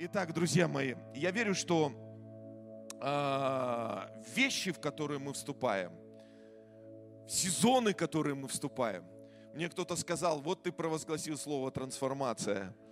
Итак, друзья мои, я верю, что э, вещи, в которые мы вступаем, сезоны, в которые мы вступаем, мне кто-то сказал, вот ты провозгласил слово трансформация –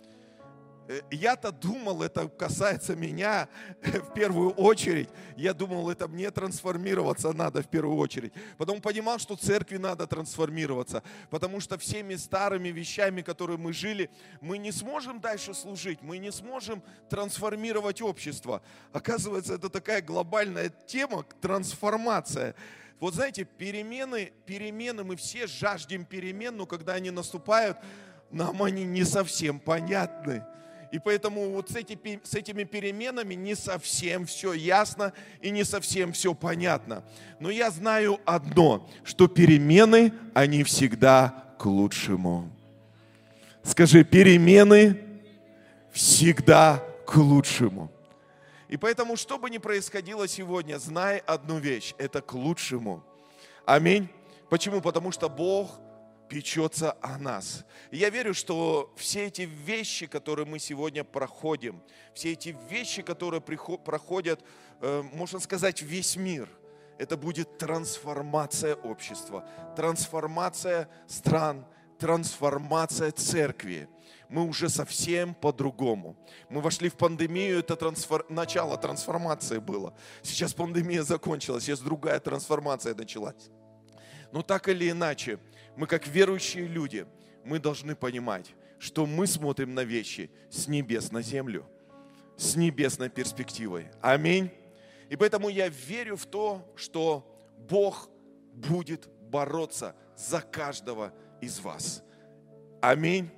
я-то думал, это касается меня в первую очередь. Я думал, это мне трансформироваться надо в первую очередь. Потом понимал, что церкви надо трансформироваться. Потому что всеми старыми вещами, которые мы жили, мы не сможем дальше служить. Мы не сможем трансформировать общество. Оказывается, это такая глобальная тема, трансформация. Вот знаете, перемены, перемены, мы все жаждем перемен, но когда они наступают, нам они не совсем понятны. И поэтому вот с, эти, с этими переменами не совсем все ясно и не совсем все понятно. Но я знаю одно, что перемены, они всегда к лучшему. Скажи, перемены всегда к лучшему. И поэтому, что бы ни происходило сегодня, знай одну вещь, это к лучшему. Аминь. Почему? Потому что Бог – печется о нас. И я верю, что все эти вещи, которые мы сегодня проходим, все эти вещи, которые проходят, э, можно сказать, весь мир, это будет трансформация общества, трансформация стран, трансформация церкви. Мы уже совсем по-другому. Мы вошли в пандемию, это трансфор... начало трансформации было. Сейчас пандемия закончилась, сейчас другая трансформация началась. Но так или иначе, мы как верующие люди, мы должны понимать, что мы смотрим на вещи с небес на землю, с небесной перспективой. Аминь. И поэтому я верю в то, что Бог будет бороться за каждого из вас. Аминь.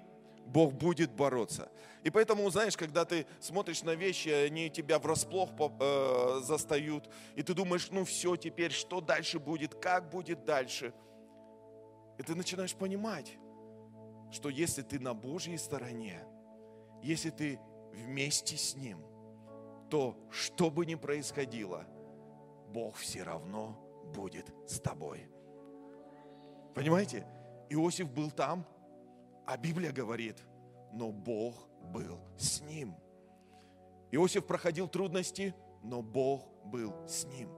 Бог будет бороться. И поэтому, знаешь, когда ты смотришь на вещи, они тебя врасплох э, застают, и ты думаешь, ну все, теперь что дальше будет, как будет дальше – и ты начинаешь понимать, что если ты на Божьей стороне, если ты вместе с Ним, то что бы ни происходило, Бог все равно будет с тобой. Понимаете? Иосиф был там, а Библия говорит, но Бог был с ним. Иосиф проходил трудности, но Бог был с ним.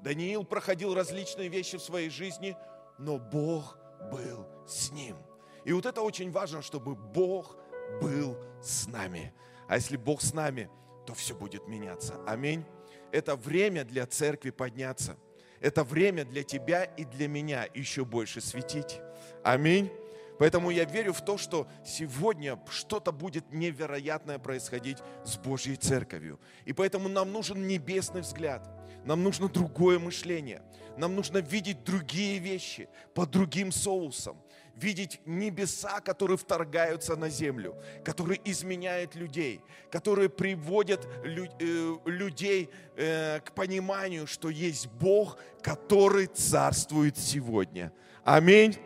Даниил проходил различные вещи в своей жизни, но Бог был с ним. И вот это очень важно, чтобы Бог был с нами. А если Бог с нами, то все будет меняться. Аминь. Это время для церкви подняться. Это время для тебя и для меня еще больше светить. Аминь. Поэтому я верю в то, что сегодня что-то будет невероятное происходить с Божьей церковью. И поэтому нам нужен небесный взгляд. Нам нужно другое мышление. Нам нужно видеть другие вещи под другим соусом. Видеть небеса, которые вторгаются на землю, которые изменяют людей, которые приводят э, людей э, к пониманию, что есть Бог, который царствует сегодня. Аминь.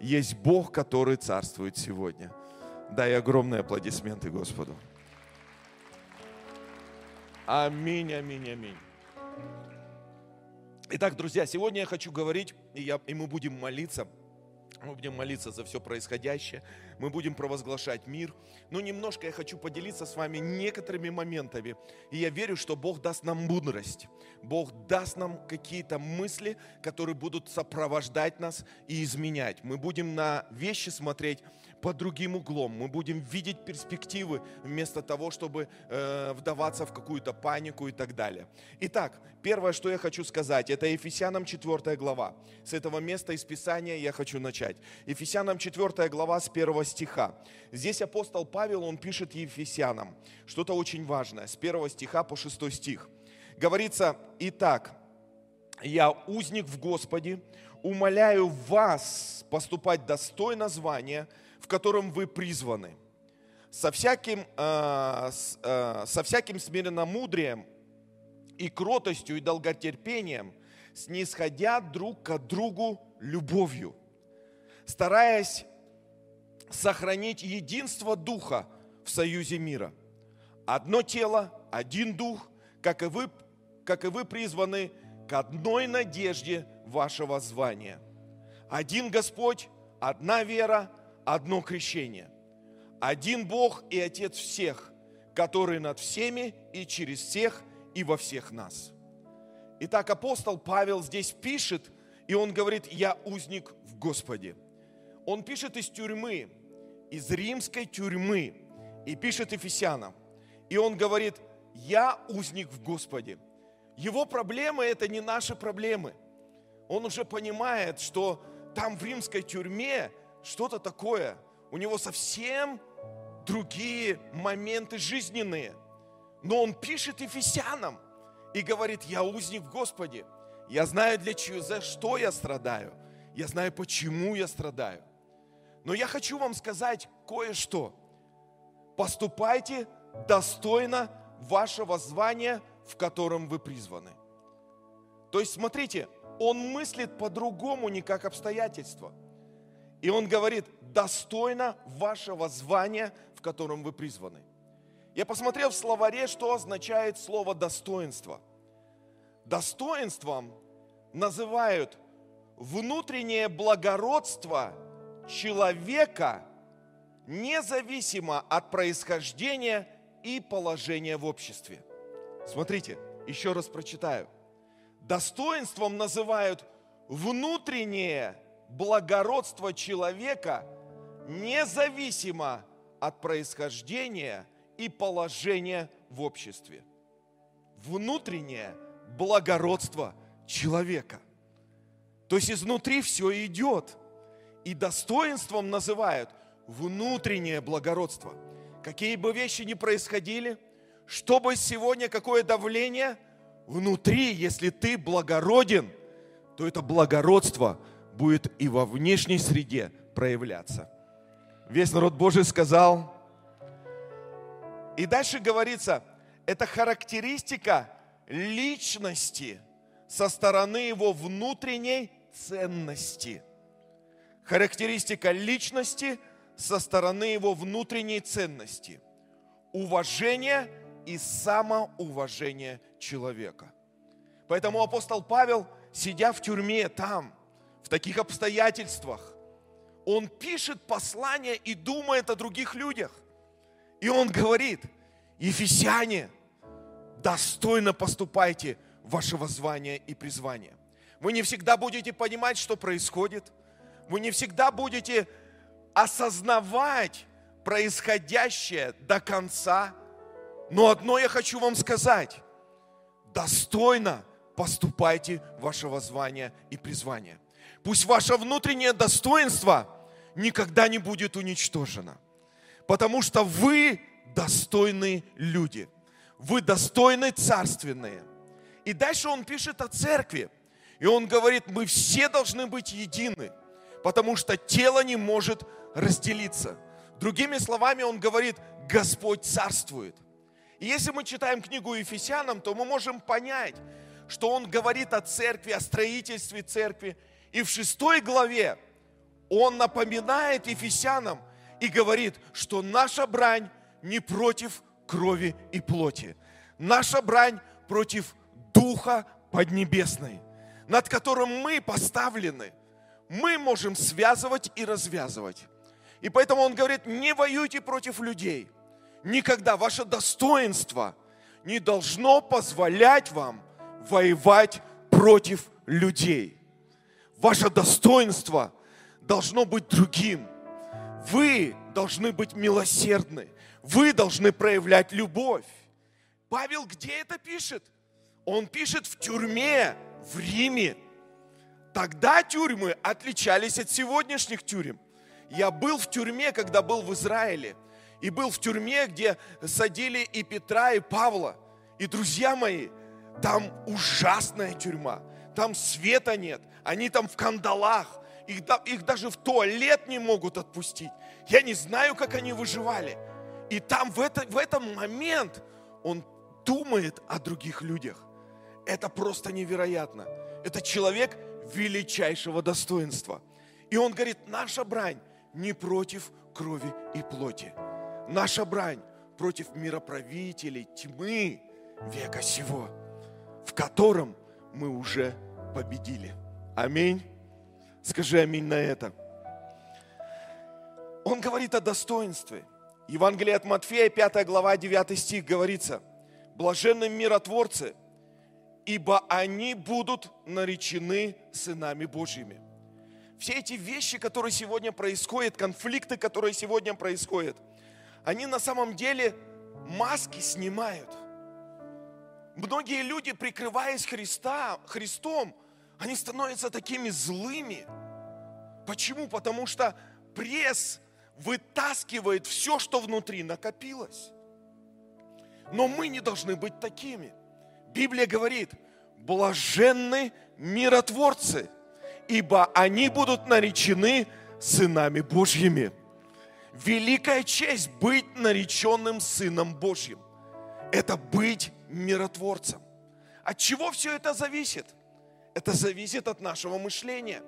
Есть Бог, который царствует сегодня. Дай огромные аплодисменты Господу. Аминь, аминь, аминь. Итак, друзья, сегодня я хочу говорить, и, я, и мы будем молиться. Мы будем молиться за все происходящее, мы будем провозглашать мир. Но немножко я хочу поделиться с вами некоторыми моментами. И я верю, что Бог даст нам мудрость. Бог даст нам какие-то мысли, которые будут сопровождать нас и изменять. Мы будем на вещи смотреть под другим углом. Мы будем видеть перспективы вместо того, чтобы э, вдаваться в какую-то панику и так далее. Итак, первое, что я хочу сказать, это Ефесянам 4 глава. С этого места из Писания я хочу начать. Ефесянам 4 глава с 1 стиха. Здесь апостол Павел, он пишет Ефесянам что-то очень важное. С 1 стиха по 6 стих. Говорится, итак, я узник в Господе, умоляю вас поступать достойно звания – в котором вы призваны. Со всяким, э, с, э, со всяким смиренномудрием и кротостью и долготерпением, снисходя друг к другу любовью, стараясь сохранить единство Духа в союзе мира. Одно тело, один Дух, как и вы, как и вы призваны к одной надежде вашего звания. Один Господь, одна вера, одно крещение. Один Бог и Отец всех, который над всеми и через всех и во всех нас. Итак, апостол Павел здесь пишет, и он говорит, я узник в Господе. Он пишет из тюрьмы, из римской тюрьмы, и пишет Ефесянам. И он говорит, я узник в Господе. Его проблемы – это не наши проблемы. Он уже понимает, что там в римской тюрьме что-то такое. У него совсем другие моменты жизненные. Но он пишет Ефесянам и говорит, я узник в Господе. Я знаю, для чего, за что я страдаю. Я знаю, почему я страдаю. Но я хочу вам сказать кое-что. Поступайте достойно вашего звания, в котором вы призваны. То есть, смотрите, он мыслит по-другому, не как обстоятельства. И он говорит, достойно вашего звания, в котором вы призваны. Я посмотрел в словаре, что означает слово достоинство. Достоинством называют внутреннее благородство человека, независимо от происхождения и положения в обществе. Смотрите, еще раз прочитаю. Достоинством называют внутреннее благородство человека, независимо от происхождения и положения в обществе. Внутреннее благородство человека. То есть изнутри все идет. И достоинством называют внутреннее благородство. Какие бы вещи ни происходили, чтобы сегодня какое давление внутри, если ты благороден, то это благородство будет и во внешней среде проявляться. Весь народ Божий сказал. И дальше говорится, это характеристика личности со стороны его внутренней ценности. Характеристика личности со стороны его внутренней ценности. Уважение и самоуважение человека. Поэтому апостол Павел, сидя в тюрьме там, в таких обстоятельствах, он пишет послание и думает о других людях. И он говорит, Ефесяне, достойно поступайте вашего звания и призвания. Вы не всегда будете понимать, что происходит. Вы не всегда будете осознавать происходящее до конца. Но одно я хочу вам сказать. Достойно поступайте вашего звания и призвания. Пусть ваше внутреннее достоинство никогда не будет уничтожено. Потому что вы достойные люди. Вы достойны царственные. И дальше он пишет о церкви. И он говорит, мы все должны быть едины, потому что тело не может разделиться. Другими словами, он говорит, Господь царствует. И если мы читаем книгу Ефесянам, то мы можем понять, что он говорит о церкви, о строительстве церкви. И в шестой главе он напоминает Ефесянам и говорит, что наша брань не против крови и плоти. Наша брань против Духа Поднебесной, над которым мы поставлены. Мы можем связывать и развязывать. И поэтому он говорит, не воюйте против людей. Никогда ваше достоинство не должно позволять вам воевать против людей. Ваше достоинство должно быть другим. Вы должны быть милосердны. Вы должны проявлять любовь. Павел где это пишет? Он пишет в тюрьме, в Риме. Тогда тюрьмы отличались от сегодняшних тюрем. Я был в тюрьме, когда был в Израиле. И был в тюрьме, где садили и Петра, и Павла. И, друзья мои, там ужасная тюрьма. Там света нет. Они там в кандалах. Их, их даже в туалет не могут отпустить. Я не знаю, как они выживали. И там в, это, в этот момент он думает о других людях. Это просто невероятно. Это человек величайшего достоинства. И он говорит, наша брань не против крови и плоти. Наша брань против мироправителей тьмы века сего, в котором мы уже победили. Аминь. Скажи аминь на это. Он говорит о достоинстве. Евангелие от Матфея, 5 глава, 9 стих говорится, «Блаженны миротворцы, ибо они будут наречены сынами Божьими». Все эти вещи, которые сегодня происходят, конфликты, которые сегодня происходят, они на самом деле маски снимают. Многие люди, прикрываясь Христа, Христом, они становятся такими злыми. Почему? Потому что пресс вытаскивает все, что внутри накопилось. Но мы не должны быть такими. Библия говорит, блаженны миротворцы, ибо они будут наречены сынами Божьими. Великая честь быть нареченным Сыном Божьим. Это быть миротворцем. От чего все это зависит? Это зависит от нашего мышления.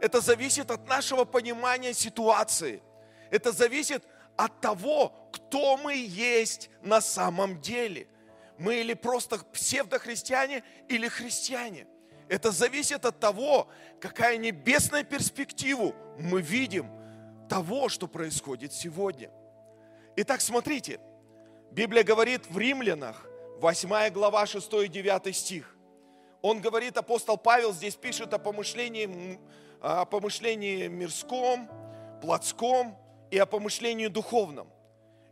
Это зависит от нашего понимания ситуации. Это зависит от того, кто мы есть на самом деле. Мы или просто псевдохристиане, или христиане. Это зависит от того, какая небесная перспективу мы видим того, что происходит сегодня. Итак, смотрите, Библия говорит в Римлянах, 8 глава, 6 и 9 стих. Он говорит, апостол Павел здесь пишет о помышлении, о помышлении мирском, плотском и о помышлении духовном.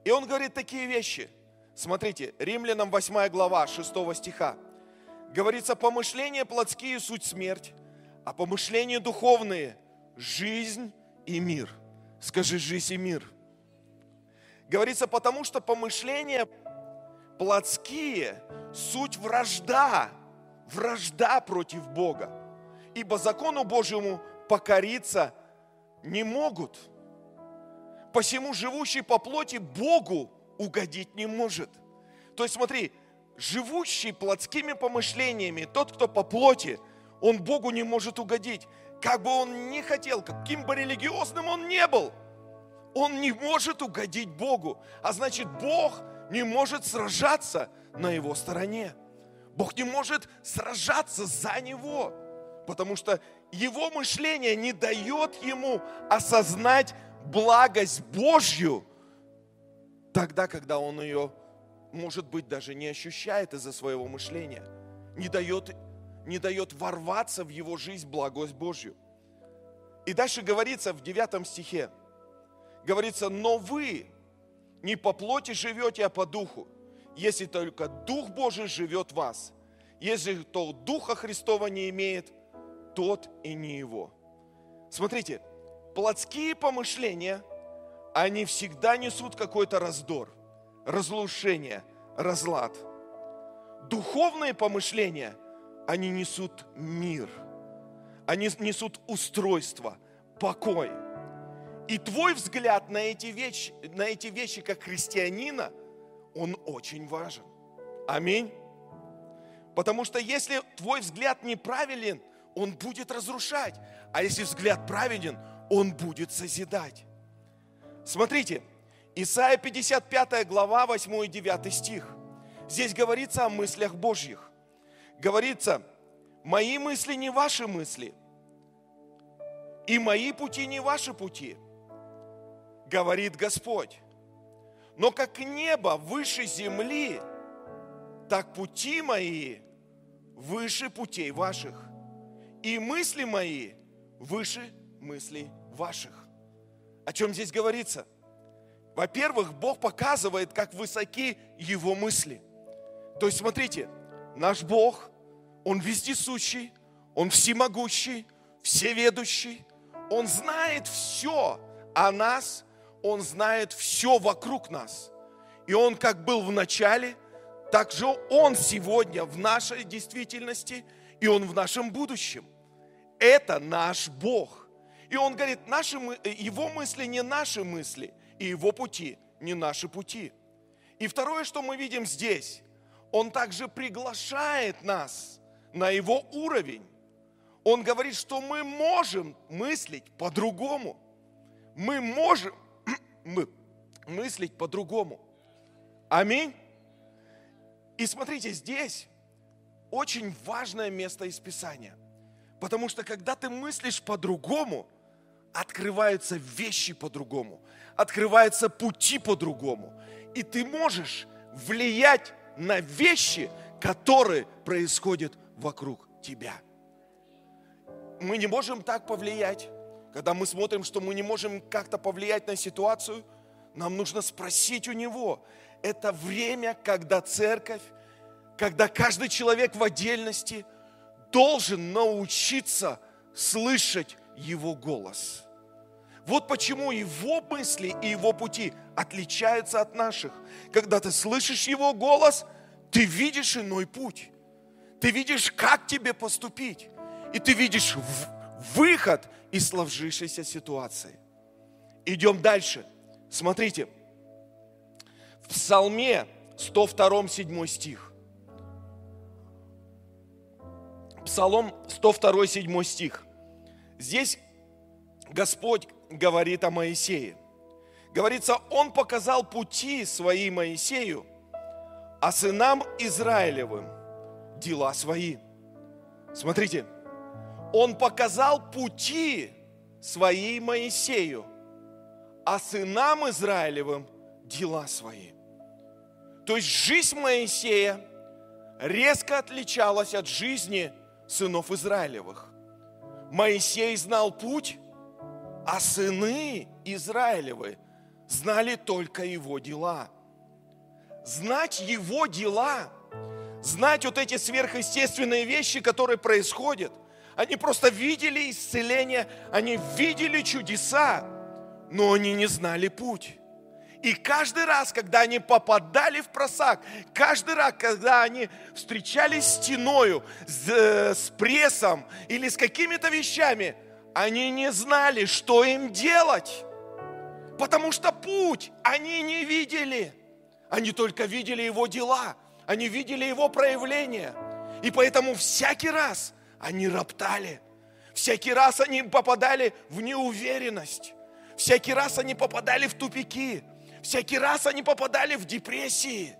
И он говорит такие вещи. Смотрите, Римлянам 8 глава 6 стиха. Говорится, помышления плотские – суть смерть, а помышления духовные – жизнь и мир. Скажи, жизнь и мир. Говорится, потому что помышления плотские – суть вражда, вражда против Бога. Ибо закону Божьему покориться не могут. Посему живущий по плоти Богу угодить не может. То есть смотри, живущий плотскими помышлениями, тот, кто по плоти, он Богу не может угодить. Как бы он ни хотел, каким бы религиозным он не был, он не может угодить Богу. А значит, Бог не может сражаться на его стороне. Бог не может сражаться за него, потому что его мышление не дает ему осознать благость Божью тогда, когда он ее, может быть, даже не ощущает из-за своего мышления, не дает, не дает ворваться в его жизнь благость Божью. И дальше говорится в 9 стихе, говорится, но вы не по плоти живете, а по духу если только Дух Божий живет в вас. Если кто Духа Христова не имеет, тот и не его. Смотрите, плотские помышления, они всегда несут какой-то раздор, разрушение, разлад. Духовные помышления, они несут мир, они несут устройство, покой. И твой взгляд на эти вещи, на эти вещи как христианина – он очень важен. Аминь. Потому что если твой взгляд неправилен, он будет разрушать. А если взгляд праведен, он будет созидать. Смотрите, Исайя 55 глава, 8 и 9 стих. Здесь говорится о мыслях Божьих. Говорится, мои мысли не ваши мысли, и мои пути не ваши пути, говорит Господь. Но как небо выше земли, так пути мои выше путей ваших, и мысли мои выше мыслей ваших. О чем здесь говорится? Во-первых, Бог показывает, как высоки Его мысли. То есть, смотрите, наш Бог, Он вездесущий, Он всемогущий, всеведущий, Он знает все о нас он знает все вокруг нас. И Он как был в начале, так же Он сегодня в нашей действительности, и Он в нашем будущем. Это наш Бог. И Он говорит, наши, Его мысли не наши мысли, и Его пути не наши пути. И второе, что мы видим здесь, Он также приглашает нас на Его уровень. Он говорит, что мы можем мыслить по-другому. Мы можем мы, мыслить по-другому. Аминь. И смотрите, здесь очень важное место из Писания. Потому что когда ты мыслишь по-другому, открываются вещи по-другому, открываются пути по-другому. И ты можешь влиять на вещи, которые происходят вокруг тебя. Мы не можем так повлиять. Когда мы смотрим, что мы не можем как-то повлиять на ситуацию, нам нужно спросить у Него. Это время, когда церковь, когда каждый человек в отдельности должен научиться слышать Его голос. Вот почему Его мысли и Его пути отличаются от наших. Когда ты слышишь Его голос, ты видишь иной путь. Ты видишь, как тебе поступить. И ты видишь выход из сложившейся ситуации. Идем дальше. Смотрите. В Псалме 102, 7 стих. Псалом 102, 7 стих. Здесь Господь говорит о Моисее. Говорится, Он показал пути свои Моисею, а сынам Израилевым дела свои. Смотрите, он показал пути свои Моисею, а сынам Израилевым дела свои. То есть жизнь Моисея резко отличалась от жизни сынов Израилевых. Моисей знал путь, а сыны Израилевы знали только его дела. Знать его дела, знать вот эти сверхъестественные вещи, которые происходят – они просто видели исцеление, они видели чудеса, но они не знали путь. И каждый раз, когда они попадали в просак, каждый раз, когда они встречались с стеною, с, э, с прессом или с какими-то вещами, они не знали, что им делать. Потому что путь они не видели. Они только видели его дела, они видели его проявления. И поэтому всякий раз, они роптали. Всякий раз они попадали в неуверенность. Всякий раз они попадали в тупики. Всякий раз они попадали в депрессии.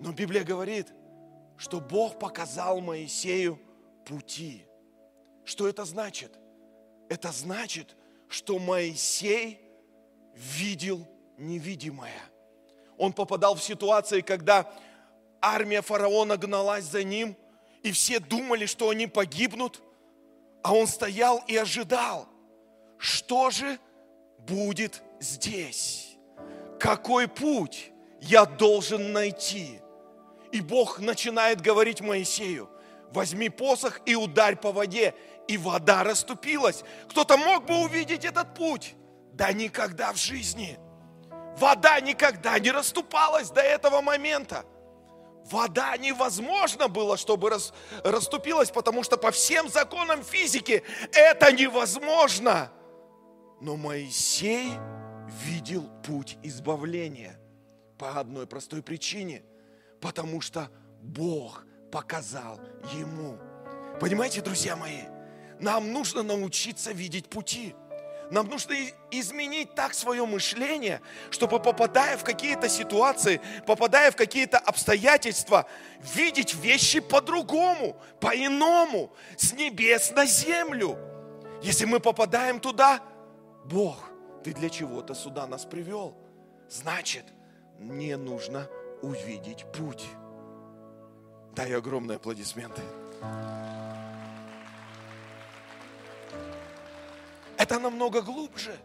Но Библия говорит, что Бог показал Моисею пути. Что это значит? Это значит, что Моисей видел невидимое. Он попадал в ситуации, когда армия фараона гналась за ним – и все думали, что они погибнут, а он стоял и ожидал, что же будет здесь, какой путь я должен найти. И Бог начинает говорить Моисею, возьми посох и ударь по воде, и вода расступилась. Кто-то мог бы увидеть этот путь? Да никогда в жизни. Вода никогда не расступалась до этого момента. Вода невозможно было, чтобы рас, расступилась, потому что по всем законам физики это невозможно. Но Моисей видел путь избавления по одной простой причине, потому что Бог показал ему. Понимаете, друзья мои, нам нужно научиться видеть пути – нам нужно изменить так свое мышление, чтобы попадая в какие-то ситуации, попадая в какие-то обстоятельства, видеть вещи по-другому, по-иному, с небес на землю. Если мы попадаем туда, Бог, ты для чего-то сюда нас привел. Значит, мне нужно увидеть путь. Дай огромные аплодисменты. Это намного глубже.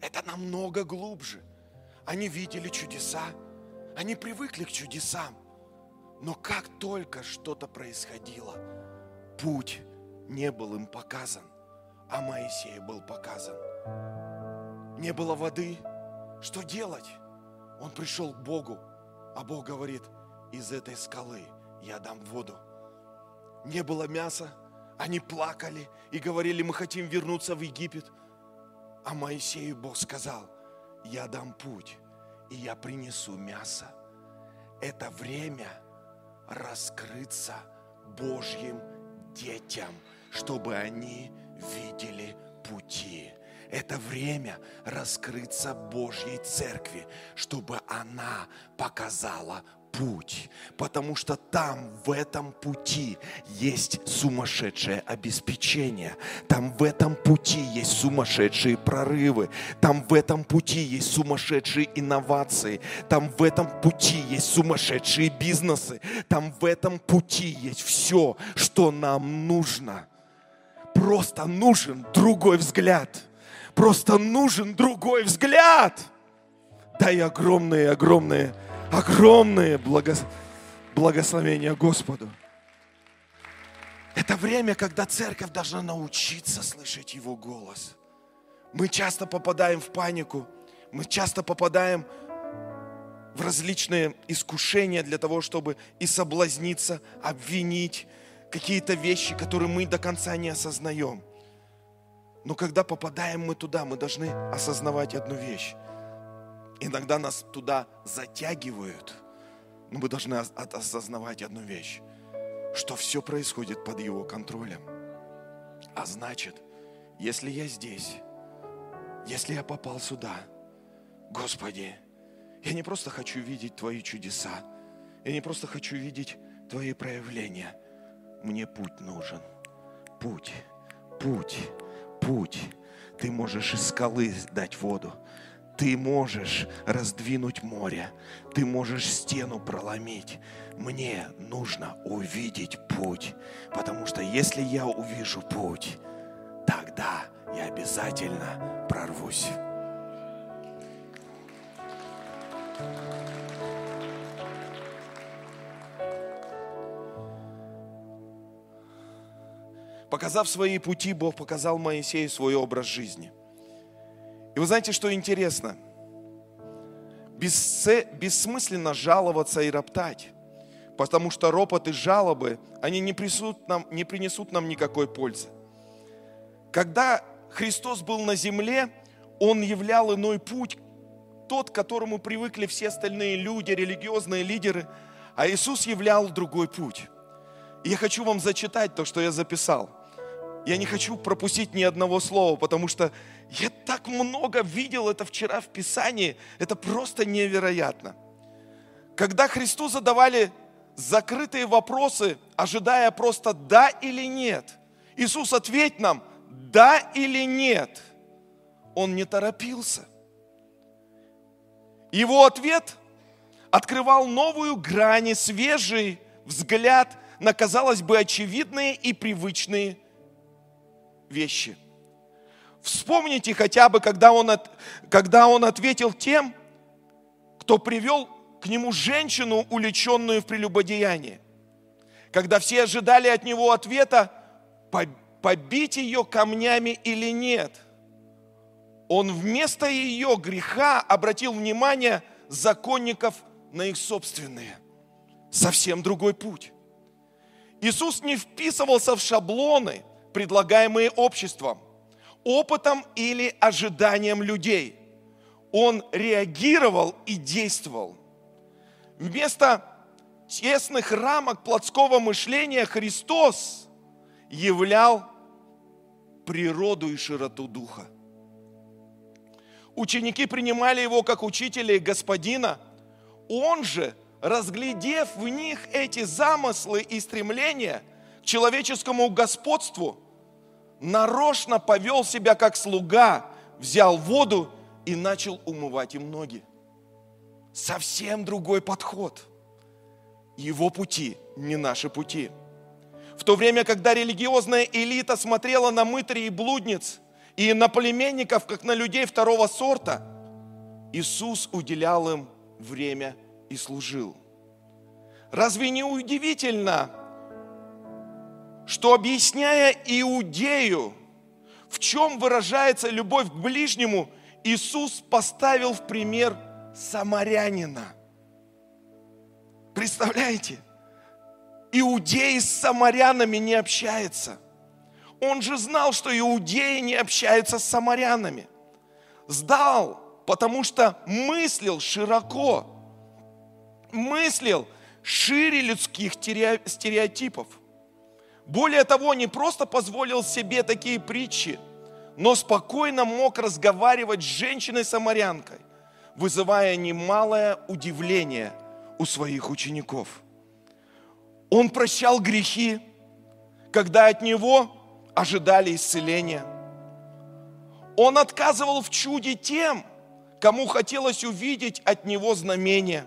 Это намного глубже. Они видели чудеса. Они привыкли к чудесам. Но как только что-то происходило, путь не был им показан, а Моисею был показан. Не было воды. Что делать? Он пришел к Богу, а Бог говорит, из этой скалы я дам воду. Не было мяса, они плакали и говорили, мы хотим вернуться в Египет. А Моисею Бог сказал, я дам путь, и я принесу мясо. Это время раскрыться Божьим детям, чтобы они видели пути. Это время раскрыться Божьей церкви, чтобы она показала путь, потому что там, в этом пути есть сумасшедшее обеспечение, там в этом пути есть сумасшедшие прорывы, там в этом пути есть сумасшедшие инновации, там в этом пути есть сумасшедшие бизнесы, там в этом пути есть все, что нам нужно. Просто нужен другой взгляд. Просто нужен другой взгляд. Дай огромные, огромные огромные благос... благословения Господу. Это время, когда церковь должна научиться слышать Его голос. Мы часто попадаем в панику, мы часто попадаем в различные искушения для того, чтобы и соблазниться, обвинить какие-то вещи, которые мы до конца не осознаем. Но когда попадаем мы туда, мы должны осознавать одну вещь. Иногда нас туда затягивают, но мы должны осознавать одну вещь, что все происходит под Его контролем. А значит, если я здесь, если я попал сюда, Господи, я не просто хочу видеть Твои чудеса, я не просто хочу видеть Твои проявления. Мне путь нужен. Путь, путь, путь. Ты можешь из скалы дать воду. Ты можешь раздвинуть море, ты можешь стену проломить. Мне нужно увидеть путь, потому что если я увижу путь, тогда я обязательно прорвусь. Показав свои пути, Бог показал Моисею свой образ жизни – и вы знаете, что интересно? Бессмысленно жаловаться и роптать, потому что ропот и жалобы, они не принесут нам, не принесут нам никакой пользы. Когда Христос был на земле, Он являл иной путь, тот, к которому привыкли все остальные люди, религиозные лидеры, а Иисус являл другой путь. И я хочу вам зачитать то, что я записал – я не хочу пропустить ни одного слова, потому что я так много видел это вчера в Писании. Это просто невероятно. Когда Христу задавали закрытые вопросы, ожидая просто да или нет, Иисус ответь нам да или нет. Он не торопился. Его ответ открывал новую грань, свежий взгляд на, казалось бы, очевидные и привычные вещи. Вспомните хотя бы, когда он, от, когда он ответил тем, кто привел к нему женщину, уличенную в прелюбодеянии. Когда все ожидали от него ответа, побить ее камнями или нет. Он вместо ее греха обратил внимание законников на их собственные. Совсем другой путь. Иисус не вписывался в шаблоны – предлагаемые обществом, опытом или ожиданием людей. Он реагировал и действовал. Вместо тесных рамок плотского мышления Христос являл природу и широту духа. Ученики принимали его как учителя и господина. Он же, разглядев в них эти замыслы и стремления к человеческому господству, нарочно повел себя как слуга, взял воду и начал умывать им ноги. Совсем другой подход. Его пути не наши пути. В то время, когда религиозная элита смотрела на мытарей и блудниц и на племенников, как на людей второго сорта, Иисус уделял им время и служил. Разве не удивительно, что объясняя Иудею, в чем выражается любовь к ближнему, Иисус поставил в пример самарянина. Представляете? Иудей с самарянами не общается. Он же знал, что иудеи не общаются с самарянами. Сдал, потому что мыслил широко. Мыслил шире людских стереотипов – более того, не просто позволил себе такие притчи, но спокойно мог разговаривать с женщиной-самарянкой, вызывая немалое удивление у своих учеников. Он прощал грехи, когда от Него ожидали исцеления. Он отказывал в чуде тем, кому хотелось увидеть от Него знамения.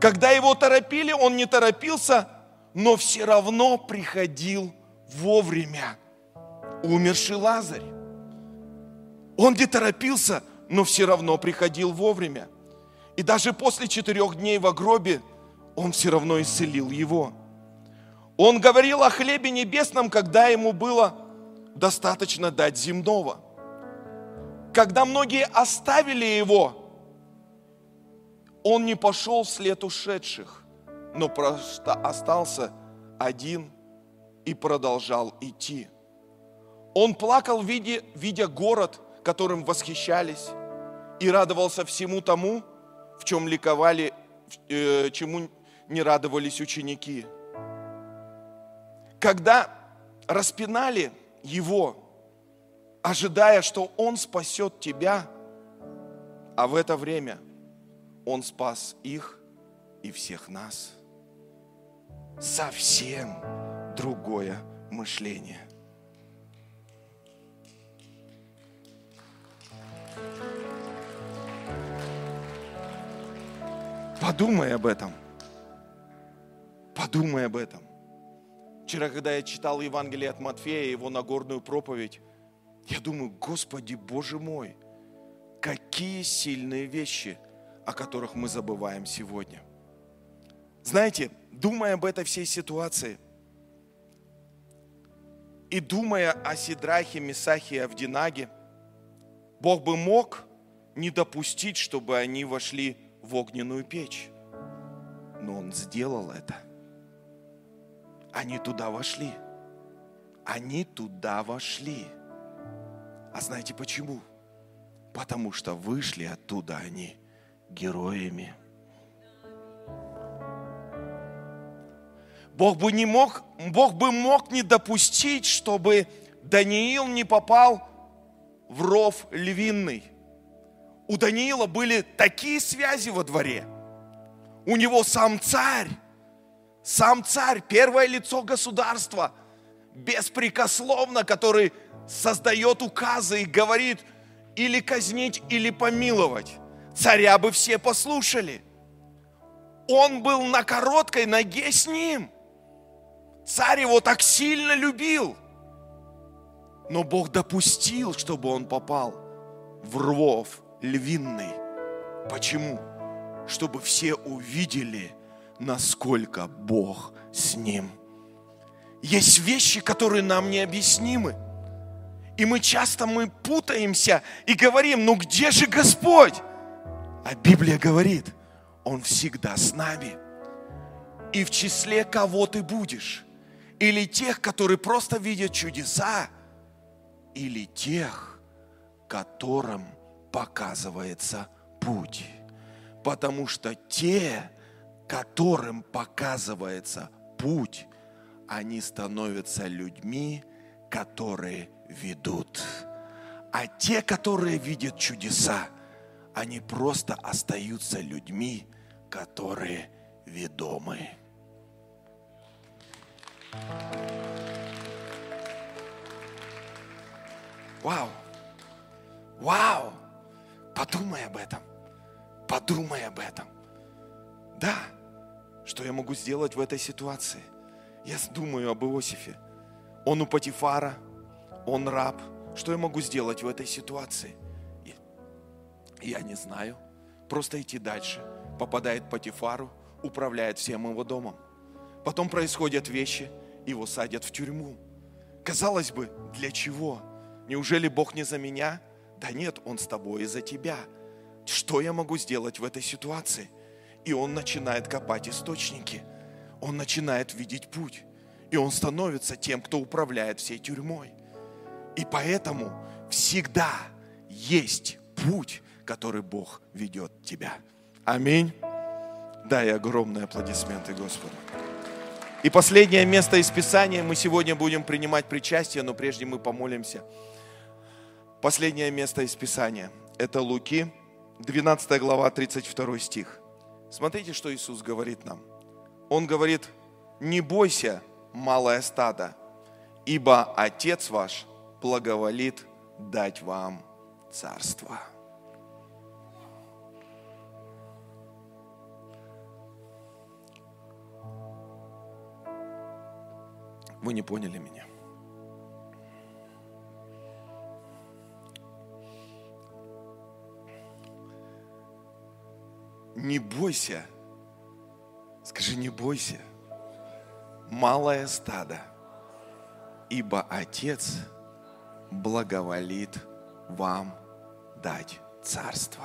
Когда Его торопили, Он не торопился, но все равно приходил вовремя. Умерший Лазарь. Он не торопился, но все равно приходил вовремя. И даже после четырех дней в гробе он все равно исцелил его. Он говорил о хлебе небесном, когда ему было достаточно дать земного. Когда многие оставили его, он не пошел вслед ушедших, но просто остался один и продолжал идти. Он плакал, видя, видя город, которым восхищались, и радовался всему тому, в чем ликовали, э, чему не радовались ученики. Когда распинали его, ожидая, что он спасет тебя, а в это время он спас их и всех нас. Совсем другое мышление. Подумай об этом. Подумай об этом. Вчера, когда я читал Евангелие от Матфея, его Нагорную проповедь, я думаю, Господи, Боже мой, какие сильные вещи, о которых мы забываем сегодня. Знаете, думая об этой всей ситуации, и думая о Сидрахе, Месахе и Авдинаге, Бог бы мог не допустить, чтобы они вошли в огненную печь. Но Он сделал это. Они туда вошли. Они туда вошли. А знаете почему? Потому что вышли оттуда они героями. Бог бы не мог, Бог бы мог не допустить, чтобы Даниил не попал в ров львиный у Даниила были такие связи во дворе. У него сам царь, сам царь, первое лицо государства, беспрекословно, который создает указы и говорит или казнить, или помиловать. Царя бы все послушали. Он был на короткой ноге с ним. Царь его так сильно любил. Но Бог допустил, чтобы он попал в рвов львиный. Почему? Чтобы все увидели, насколько Бог с ним. Есть вещи, которые нам необъяснимы. И мы часто мы путаемся и говорим, ну где же Господь? А Библия говорит, Он всегда с нами. И в числе кого ты будешь? Или тех, которые просто видят чудеса, или тех, которым показывается путь. Потому что те, которым показывается путь, они становятся людьми, которые ведут. А те, которые видят чудеса, они просто остаются людьми, которые ведомы. Вау! Вау! Подумай об этом. Подумай об этом. Да, что я могу сделать в этой ситуации? Я думаю об Иосифе. Он у Патифара, он раб. Что я могу сделать в этой ситуации? Я не знаю. Просто идти дальше. Попадает Патифару, управляет всем его домом. Потом происходят вещи, его садят в тюрьму. Казалось бы, для чего? Неужели Бог не за меня? Да нет, Он с тобой и за тебя. Что я могу сделать в этой ситуации? И он начинает копать источники. Он начинает видеть путь. И он становится тем, кто управляет всей тюрьмой. И поэтому всегда есть путь, который Бог ведет тебя. Аминь. Дай огромные аплодисменты Господу. И последнее место из Писания. Мы сегодня будем принимать причастие, но прежде мы помолимся. Последнее место из Писания – это Луки, 12 глава, 32 стих. Смотрите, что Иисус говорит нам. Он говорит, не бойся, малое стадо, ибо Отец ваш благоволит дать вам царство. Вы не поняли меня. Не бойся. Скажи, не бойся. Малое стадо. Ибо Отец благоволит вам дать царство.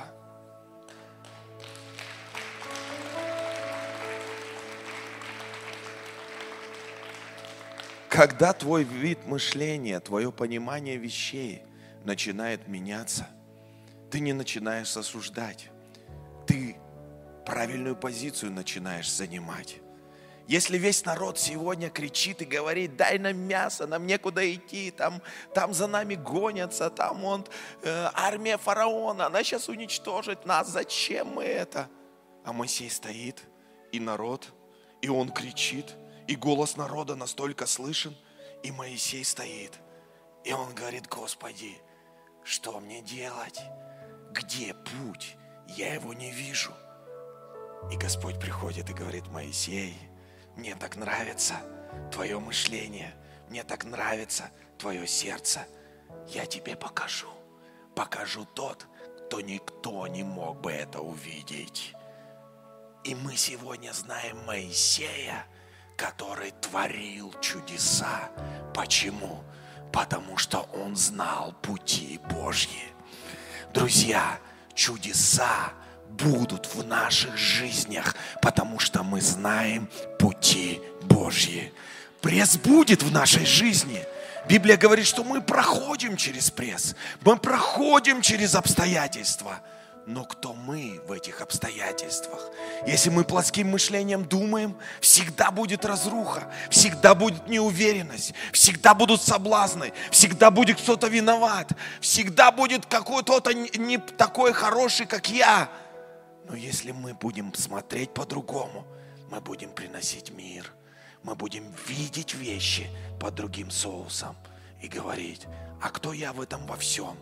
Когда твой вид мышления, твое понимание вещей начинает меняться, ты не начинаешь осуждать, ты правильную позицию начинаешь занимать. Если весь народ сегодня кричит и говорит, дай нам мясо, нам некуда идти, там, там за нами гонятся, там он, э, армия фараона, она сейчас уничтожит нас, зачем мы это? А Моисей стоит, и народ, и он кричит, и голос народа настолько слышен, и Моисей стоит. И он говорит, Господи, что мне делать? Где путь? Я его не вижу. И Господь приходит и говорит, Моисей, мне так нравится твое мышление, мне так нравится твое сердце. Я тебе покажу. Покажу тот, кто никто не мог бы это увидеть. И мы сегодня знаем Моисея – который творил чудеса. Почему? Потому что он знал пути Божьи. Друзья, чудеса будут в наших жизнях, потому что мы знаем пути Божьи. Пресс будет в нашей жизни. Библия говорит, что мы проходим через пресс, мы проходим через обстоятельства – но кто мы в этих обстоятельствах? Если мы плоским мышлением думаем, всегда будет разруха, всегда будет неуверенность, всегда будут соблазны, всегда будет кто-то виноват, всегда будет какой-то не такой хороший, как я. Но если мы будем смотреть по-другому, мы будем приносить мир, мы будем видеть вещи под другим соусом и говорить, а кто я в этом во всем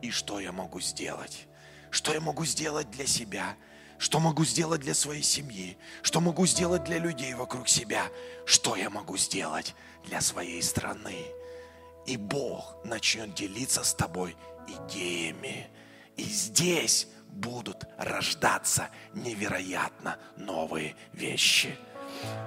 и что я могу сделать? Что я могу сделать для себя, что могу сделать для своей семьи, что могу сделать для людей вокруг себя, что я могу сделать для своей страны. И Бог начнет делиться с тобой идеями. И здесь будут рождаться невероятно новые вещи.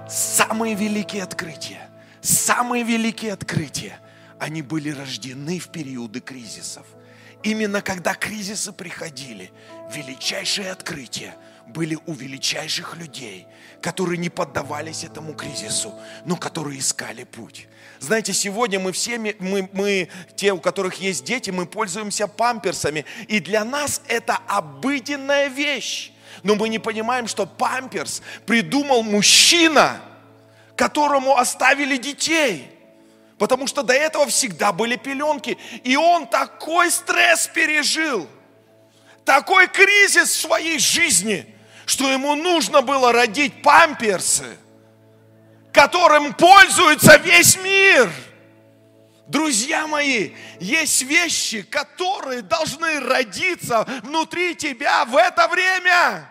Самые великие открытия, самые великие открытия, они были рождены в периоды кризисов – Именно когда кризисы приходили, величайшие открытия были у величайших людей, которые не поддавались этому кризису, но которые искали путь. Знаете, сегодня мы все, мы, мы, те, у которых есть дети, мы пользуемся памперсами, и для нас это обыденная вещь. Но мы не понимаем, что памперс придумал мужчина, которому оставили детей – Потому что до этого всегда были пеленки. И он такой стресс пережил, такой кризис в своей жизни, что ему нужно было родить памперсы, которым пользуется весь мир. Друзья мои, есть вещи, которые должны родиться внутри тебя в это время.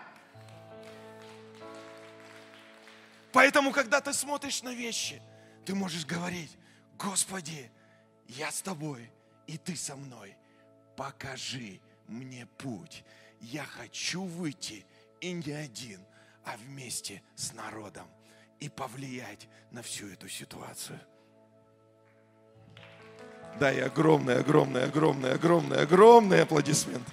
Поэтому, когда ты смотришь на вещи, ты можешь говорить, Господи, я с тобой, и ты со мной. Покажи мне путь. Я хочу выйти и не один, а вместе с народом и повлиять на всю эту ситуацию. Дай огромный, огромный, огромный, огромный, огромный аплодисмент.